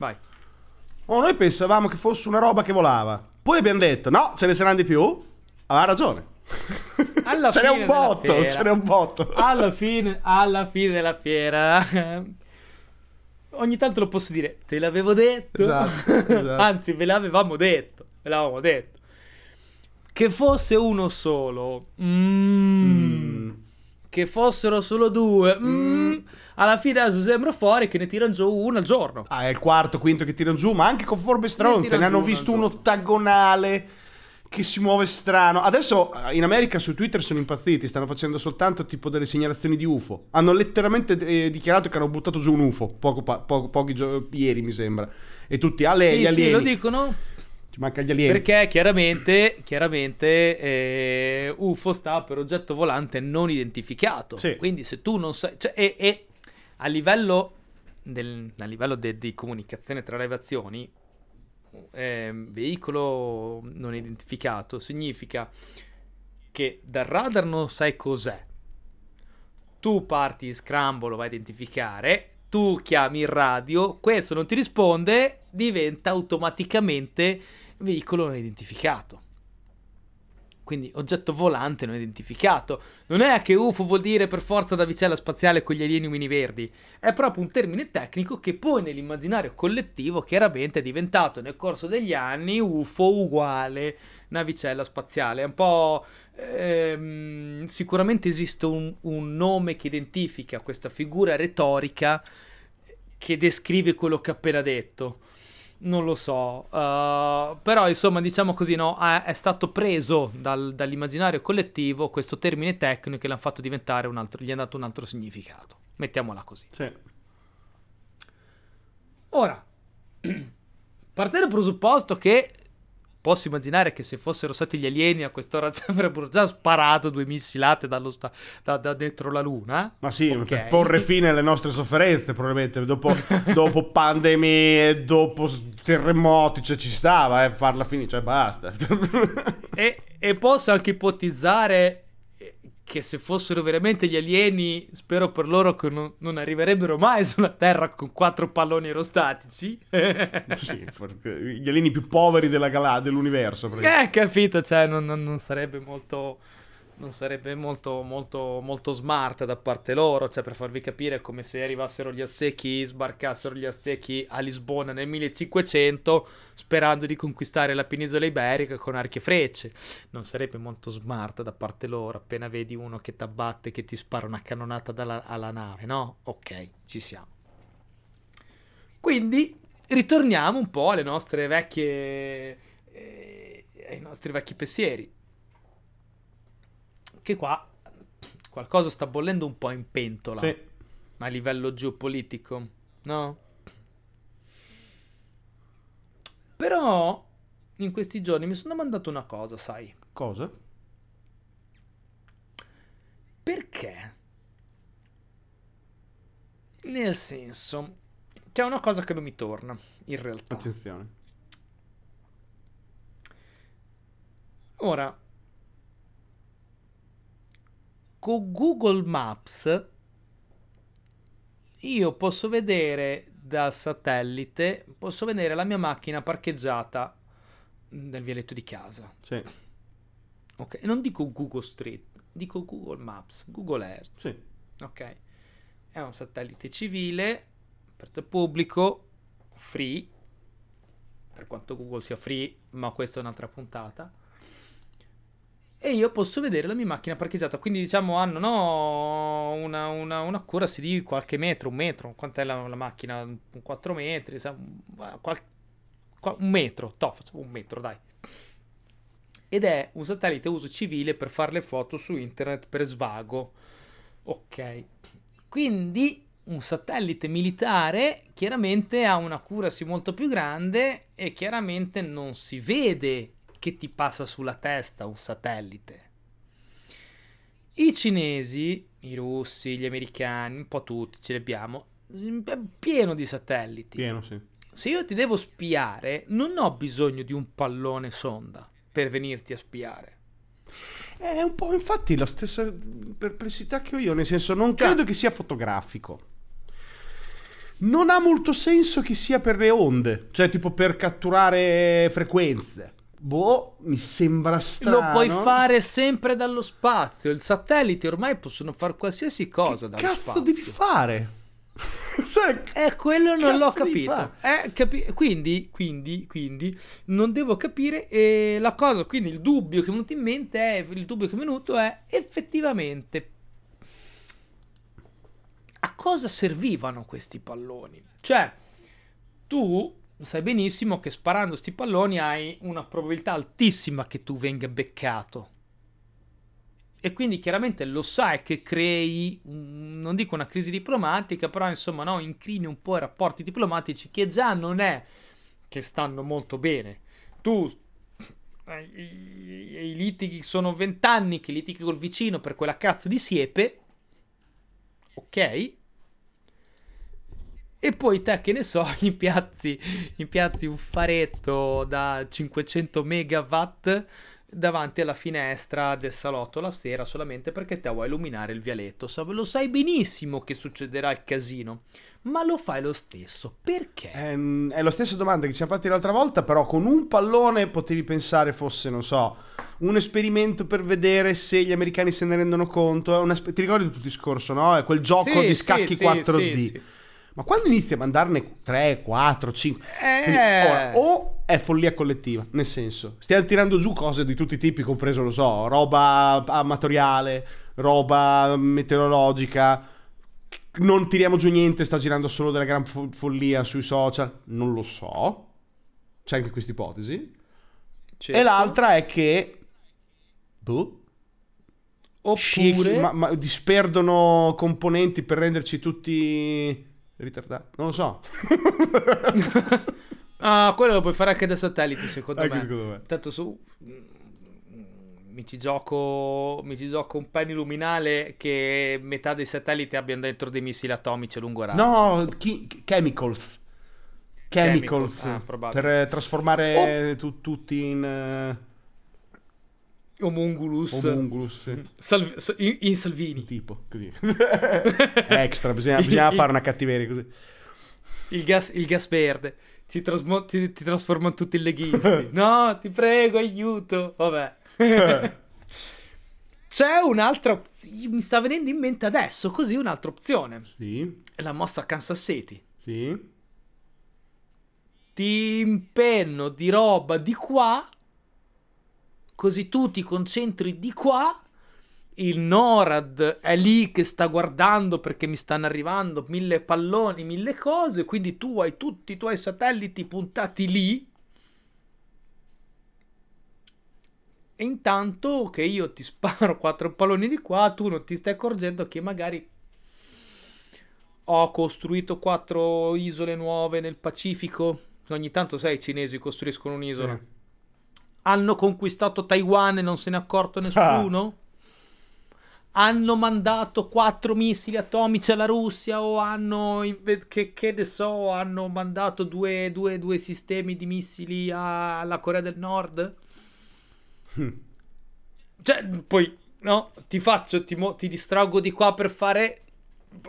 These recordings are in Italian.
Vai. Oh, noi pensavamo che fosse una roba che volava. Poi abbiamo detto, no, ce ne saranno di più. Ha ragione. Alla ce n'è un botto, ce n'è un botto. alla fine, alla fine della fiera. Ogni tanto lo posso dire, te l'avevo detto. Esatto, esatto. Anzi, ve l'avevamo detto. Ve l'avevamo detto. Che fosse uno solo. Mm. Che fossero solo due. Mm. Alla fine sembra fuori che ne tirano giù uno al giorno. Ah, è il quarto, quinto che tirano giù, ma anche con forme stronze. tirano Ne hanno visto un ottagonale che si muove strano. Adesso eh, in America su Twitter sono impazziti, stanno facendo soltanto tipo delle segnalazioni di UFO. Hanno letteralmente eh, dichiarato che hanno buttato giù un UFO poco, pa- poco- pochi gio- ieri, mi sembra. E tutti, ah, lei, sì, gli sì, alieni. lo dicono Ci manca gli alieni. perché chiaramente, chiaramente eh, UFO sta per oggetto volante non identificato. Sì. Quindi se tu non sai... Cioè, e, e a livello, del, a livello de- di comunicazione tra le azioni, ehm, veicolo non identificato significa che dal radar non sai cos'è. Tu parti in scramble, lo vai a identificare, tu chiami il radio, questo non ti risponde, diventa automaticamente veicolo non identificato. Quindi oggetto volante non identificato. Non è che UFO vuol dire per forza navicella spaziale con gli alieni umini verdi. È proprio un termine tecnico che poi nell'immaginario collettivo chiaramente è diventato nel corso degli anni UFO uguale navicella spaziale. È un po'... ehm, sicuramente esiste un, un nome che identifica questa figura retorica che descrive quello che ho appena detto. Non lo so, uh, però insomma diciamo così, no, è, è stato preso dal- dall'immaginario collettivo questo termine tecnico e l'hanno fatto diventare un altro, gli è dato un altro significato. Mettiamola così. Sì. Ora, partendo dal presupposto che posso immaginare che se fossero stati gli alieni a quest'ora ci avrebbero già sparato due missilate sta- da, da dentro la luna. Ma sì, Ok. per porre fine alle nostre sofferenze, probabilmente. Dopo, dopo pandemie, dopo terremoti, cioè ci stava, eh, farla finire, cioè basta. E, e posso anche ipotizzare che se fossero veramente gli alieni, spero per loro che non, non arriverebbero mai sulla Terra con quattro palloni aerostatici. sì, gli alieni più poveri della gala- dell'universo. Eh, capito, cioè non, non- non sarebbe molto... Non sarebbe molto, molto, molto smart da parte loro, cioè per farvi capire come se arrivassero gli Aztechi, sbarcassero gli Aztechi a Lisbona nel 1500 sperando di conquistare la penisola iberica con archi e frecce. Non sarebbe molto smart da parte loro appena vedi uno che ti abbatte, che ti spara una cannonata dalla, alla nave, no? Ok, ci siamo. Quindi ritorniamo un po' alle nostre vecchie... eh, ai nostri vecchi pensieri. Che qua qualcosa sta bollendo un po' in pentola Sì. a livello geopolitico, no? Però in questi giorni mi sono domandato una cosa, sai? Cosa? Perché? Nel senso, che è una cosa che non mi torna, in realtà. Attenzione. Ora, con Google Maps io posso vedere dal satellite, posso vedere la mia macchina parcheggiata nel vialetto di casa. Sì, Ok, non dico Google Street, dico Google Maps, Google Earth. sì. Ok, è un satellite civile, aperto al pubblico, free, per quanto Google sia free, ma questa è un'altra puntata. E io posso vedere la mia macchina parcheggiata, quindi diciamo hanno no, una, una, una cura si di qualche metro, un metro, quant'è la, la macchina? Un 4 metri, sa- qual- qua- un metro, to, facciamo un metro, dai. Ed è un satellite a uso civile per fare le foto su internet per svago. Ok. Quindi un satellite militare chiaramente ha un'accuracy molto più grande e chiaramente non si vede che ti passa sulla testa un satellite. I cinesi, i russi, gli americani, un po' tutti ce li abbiamo, è pieno di satelliti. Pieno, sì. Se io ti devo spiare, non ho bisogno di un pallone sonda per venirti a spiare. È un po' infatti la stessa perplessità che ho io, nel senso non credo che sia fotografico. non ha molto senso che sia per le onde, cioè tipo per catturare frequenze. Boh, mi sembra strano. Lo puoi fare sempre dallo spazio. I satelliti ormai possono fare qualsiasi cosa che dallo cazzo spazio. devi fare? cioè, Eh, quello non Cazzo l'ho capito. Eh, capi- quindi, quindi, quindi, non devo capire eh, la cosa. Quindi il dubbio che è venuto in mente è, il dubbio che è venuto è effettivamente a cosa servivano questi palloni? Cioè, tu sai benissimo che sparando sti palloni hai una probabilità altissima che tu venga beccato. E quindi chiaramente lo sai che crei, non dico una crisi diplomatica, però insomma no, incrini un po' i rapporti diplomatici che già non è che stanno molto bene. Tu eh, i litighi sono vent'anni che litighi col vicino per quella cazzo di siepe, ok? E poi te che ne so, impiazzi, impiazzi un faretto da 500 megawatt davanti alla finestra del salotto la sera solamente perché te vuoi illuminare il vialetto. Lo sai benissimo che succederà il casino, ma lo fai lo stesso. Perché? È, è la stessa domanda che ci siamo fatti l'altra volta, però con un pallone potevi pensare fosse, non so, un esperimento per vedere se gli americani se ne rendono conto. Una ti ricordi tutto il discorso, no? È quel gioco Sì, di scacchi sì, 4D. sì, sì. Ma quando inizi a mandarne 3, 4, 5... Eh. Quindi, ora, o è follia collettiva, nel senso, stiamo tirando giù cose di tutti i tipi, compreso, lo so, roba amatoriale, roba meteorologica, non tiriamo giù niente, sta girando solo della gran fo- follia sui social, non lo so, c'è anche questa ipotesi. Certo. E l'altra è che... Boh, Oppure... sci- ma- ma disperdono componenti per renderci tutti ritardati, non lo so. Ah, quello lo puoi fare anche da satelliti, secondo Anche me. secondo me. Tanto su. mm, Mi ci, gioco, mi ci gioco un penny che metà dei satelliti abbiano dentro dei missili atomici a lungo raggio. No, chi- chemicals. Chemicals. Chemicals, ah, per eh, trasformare tu- tutti in Homunculus. homunculus. sì. Salv- sa- in, in Salvini. Tipo, così. Extra, bisogna, bisogna fare una cattiveria così. Il gas, il gas verde. Ci, trasmo- ti, ti trasformano tutti in leghisti. no, ti prego, aiuto. Vabbè. C'è un'altra opzione. Mi sta venendo in mente adesso, così un'altra opzione. Sì, È la mossa Kansas City. sì. Ti impenno di roba di qua. Così tu ti concentri di qua. Il NORAD è lì che sta guardando perché mi stanno arrivando mille palloni, mille cose. Quindi tu hai tutti i tuoi satelliti puntati lì. E intanto che io ti sparo quattro palloni di qua, tu non ti stai accorgendo che magari ho costruito quattro isole nuove nel Pacifico. Ogni tanto, sai, i cinesi costruiscono un'isola. Sì. Hanno conquistato Taiwan e non se ne è accorto nessuno? Hanno mandato quattro missili atomici alla Russia o hanno, che, che ne so, hanno mandato due, due- due sistemi di missili a- alla Corea del Nord? Cioè, poi, no, ti faccio, ti, mo- ti distraggo di qua per fare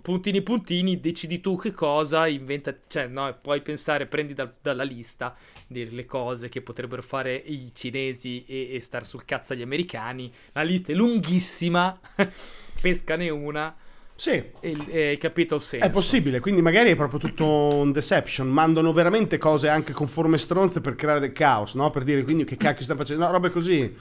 puntini puntini, decidi tu che cosa, inventa, cioè, no, puoi pensare, prendi dal- dalla lista le cose che potrebbero fare i cinesi e, e star sul cazzo agli americani. La lista è lunghissima, pescane una Sì, e, e hai capito il senso. è possibile, quindi magari è proprio tutto un deception. Mandano veramente cose anche con forme stronze per creare del caos, no? Per dire quindi che cacchio sta facendo, no, robe così.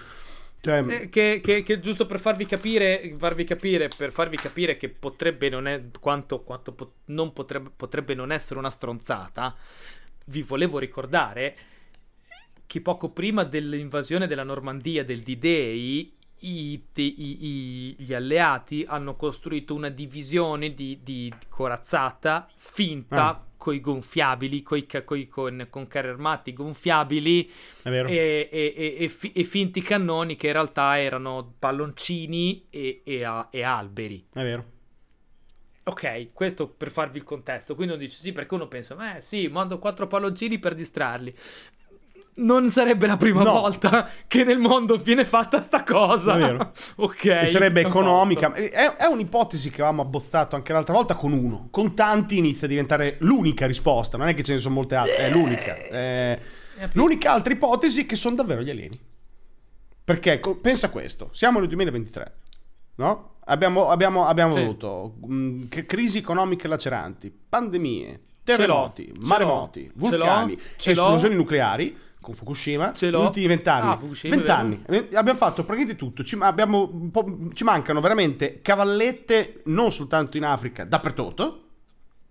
Cioè, Eh, che, che- che giusto per farvi capire, farvi capire, per farvi capire che potrebbe non è quanto, quanto po- non potrebbe, potrebbe non essere una stronzata, vi volevo ricordare che poco prima dell'invasione della Normandia del D-Day i- i- i- gli alleati hanno costruito una divisione di, di corazzata finta Ah. coi gonfiabili, coi coi- con, con carri armati gonfiabili e, e- e- e fi- e finti cannoni che in realtà erano palloncini e, e a- e alberi. È vero. Ok, questo per farvi il contesto. Quindi uno dice sì, perché uno pensa, eh sì, mando quattro palloncini per distrarli. Non sarebbe la prima No. volta che nel mondo viene fatta sta cosa. Ok. E sarebbe economica. È, è un'ipotesi che avevamo abbozzato anche l'altra volta con uno. Con tanti inizia a diventare l'unica risposta. Non è che ce ne sono molte altre, è l'unica. È l'unica altra ipotesi è che sono davvero gli alieni. Perché pensa questo: siamo nel 2023, no? Abbiamo, abbiamo, abbiamo Sì. avuto mh, c- crisi economiche laceranti, pandemie, terremoti, maremoti, vulcani, esplosioni nucleari con Fukushima Ce l'ho. negli ultimi vent'anni. Ah, Fukushima, Vent'anni. Eh, Abbiamo fatto praticamente tutto. Ci, abbiamo ci mancano veramente cavallette non soltanto in Africa, dappertutto.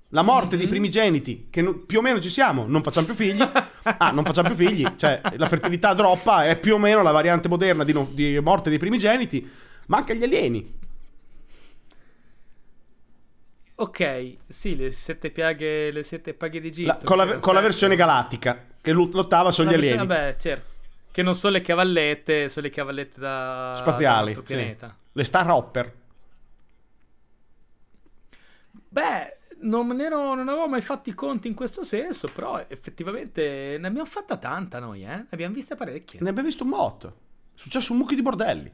La morte Mhm. dei primigeniti, che no- più o meno ci siamo, non facciamo più figli. Ah, non facciamo più figli, cioè la fertilità droppa, è più o meno la variante moderna di, no- di morte dei primigeniti. Manca gli alieni. Ok, sì, le sette piaghe, le sette piaghe d'Egitto. La- con, la, che con la sette- versione galattica, che lottava sono La gli alieni. Vabbè, certo. Che non sono le cavallette, sono le cavallette da spaziali. da altro sì. pianeta. Le Star Hopper. Beh, non, ero- non avevo mai fatto i conti in questo senso, però effettivamente ne abbiamo fatta tanta noi, eh? Ne abbiamo viste parecchie. Ne abbiamo visto un botto. È successo un mucchio di bordelli.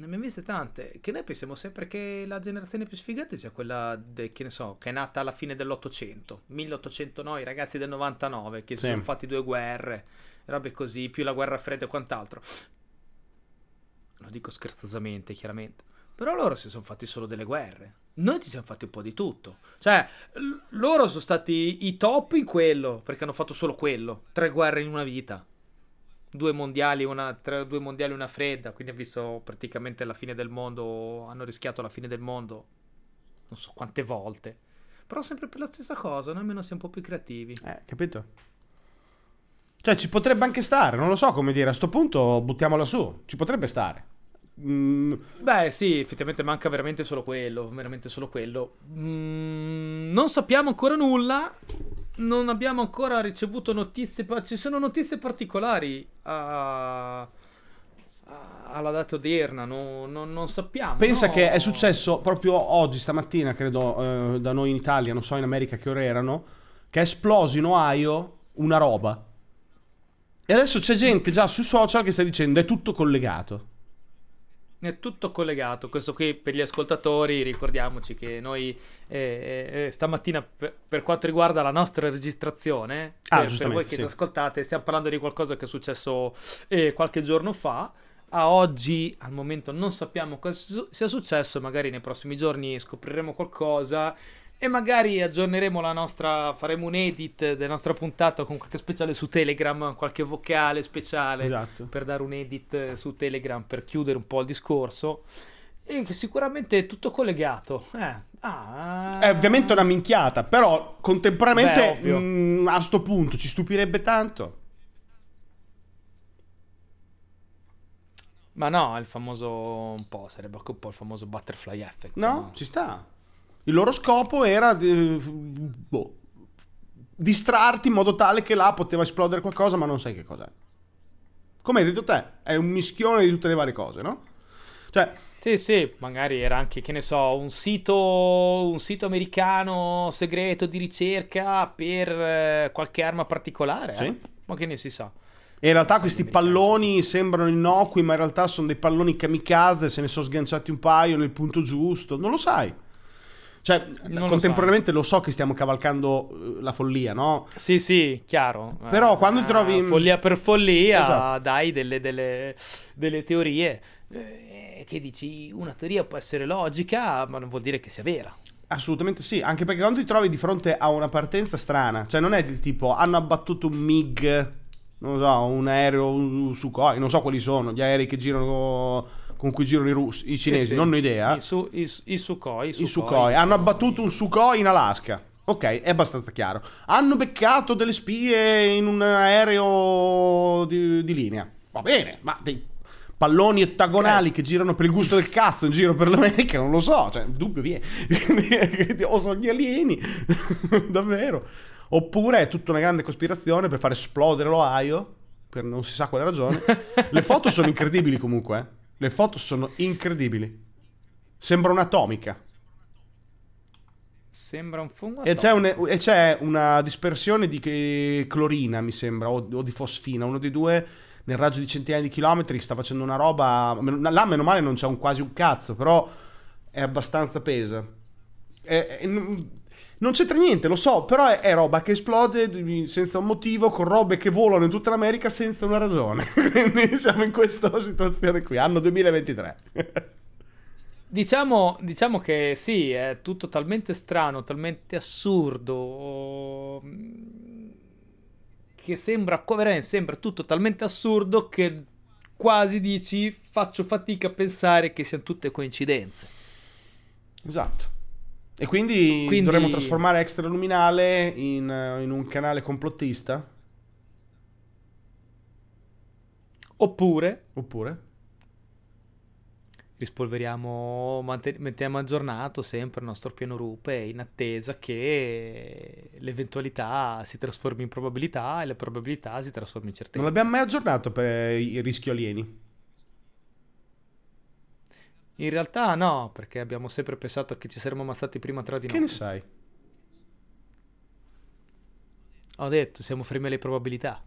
Ne abbiamo viste tante. Che noi pensiamo sempre che la generazione più sfigata sia quella de- che ne so, che è nata alla fine dell'Ottocento. 1800 noi, ragazzi del 99, che si Sì. sono fatti due guerre, robe così, più la guerra fredda e quant'altro. Lo dico scherzosamente, chiaramente. Però loro si sono fatti solo delle guerre. Noi ci siamo fatti un po' di tutto. Cioè, l- loro sono stati i top in quello, perché hanno fatto solo quello. Tre guerre in una vita. Due mondiali, una, tre- due mondiali, una fredda. Quindi ha visto praticamente la fine del mondo. Hanno rischiato la fine del mondo. Non so quante volte. Però sempre per la stessa cosa. Noi almeno siamo un po' più creativi. Eh, capito? Cioè, ci potrebbe anche stare, non lo so come dire. A sto punto buttiamola su. Ci potrebbe stare. Mm, Beh, sì, effettivamente manca veramente solo quello. Veramente solo quello. Mm, non sappiamo ancora nulla. Non abbiamo ancora ricevuto notizie. Ci sono notizie particolari a- alla data odierna. no- no- non sappiamo. pensa no? che è successo proprio oggi, stamattina, credo, eh, da noi in Italia, non so in America che ore erano, che è esploso in Ohio una roba. E adesso c'è gente già sui social che sta dicendo è tutto collegato. È tutto collegato. Questo qui per gli ascoltatori, ricordiamoci che noi eh, eh, stamattina, per, per quanto riguarda la nostra registrazione, Ah, per, per giustamente, voi che sì. ci ascoltate, stiamo parlando di qualcosa che è successo eh, qualche giorno fa. A oggi, al momento, non sappiamo cosa sia successo. Magari nei prossimi giorni scopriremo qualcosa. E magari aggiorneremo la nostra. Faremo un edit della nostra puntata con qualche speciale su Telegram, qualche vocale speciale Esatto. per dare un edit su Telegram per chiudere un po' il discorso. E che sicuramente è tutto collegato. Eh, ah, È ovviamente una minchiata, però Beh, contemporaneamente ovvio. mm, a sto punto ci stupirebbe tanto. Ma no, il famoso un po', sarebbe anche un po' il famoso butterfly effect. No, ci sta. Il loro scopo era di, boh, distrarti in modo tale che là poteva esplodere qualcosa, ma non sai che cos'è. Come hai detto te, è un mischione di tutte le varie cose, no? Cioè, Sì, sì, magari era anche, che ne so, un sito, un sito americano segreto di ricerca per eh, qualche arma particolare. Sì. eh? Ma che ne si sa. in realtà questi palloni sembrano innocui, ma in realtà sono dei palloni kamikaze, se ne sono sganciati un paio nel punto giusto, non lo sai. Cioè, Non lo contemporaneamente lo, so che stiamo cavalcando eh, la follia, no? Sì, sì, chiaro. Però Eh, quando ti trovi in- Follia per follia, Esatto. dai delle, delle- delle teorie. eh, che dici, una teoria può essere logica, ma non vuol dire che sia vera. Assolutamente sì, anche perché quando ti trovi di fronte a una partenza strana, cioè non è del tipo hanno abbattuto un MiG, non so, un aereo un Sukhoi, non so quali sono, gli aerei che girano con cui girano i russi, i cinesi, Sì, sì. non ho idea. I, su, i, i Sukhoi. I Sukhoi hanno abbattuto un Sukhoi in Alaska. Ok, è abbastanza chiaro. Hanno beccato delle spie in un aereo di, di linea. Va bene, ma dei palloni ottagonali che girano per il gusto del cazzo in giro per l'America, non lo so, cioè, dubbio viene. o sono gli alieni, davvero. Oppure è tutta una grande cospirazione per far esplodere l'Ohio, per non si sa quale ragione. Le foto sono incredibili comunque, eh. Le foto sono incredibili. Sembra un'atomica. Sembra un fungo E c'è, un- e c'è una dispersione di clorina, mi sembra, o, o di fosfina. Uno dei due, nel raggio di centinaia di chilometri, sta facendo una roba. Là, meno male, non c'è un, quasi un cazzo, però è abbastanza pesa. E- e non- c'entra niente, lo so, però è, è roba che esplode senza un motivo, con robe che volano in tutta l'America senza una ragione. Quindi siamo in questa situazione qui, anno 2023. Diciamo, diciamo che sì, è tutto talmente strano, talmente assurdo, che sembra, sembra tutto talmente assurdo che quasi dici faccio fatica a pensare che siano tutte coincidenze. Esatto. E quindi, Quindi- dovremmo trasformare Extraluminale in, eh, in un canale complottista? Oppure Oppure? rispolveriamo, mettiamo aggiornato sempre il nostro piano rupe in attesa che l'eventualità si trasformi in probabilità e le probabilità si trasformino in Non certezza. l'abbiamo mai aggiornato per i rischi alieni. In realtà no, perché abbiamo sempre pensato che ci saremmo ammazzati prima tra di Che noi. ne sai? Ho detto, siamo fermi alle probabilità.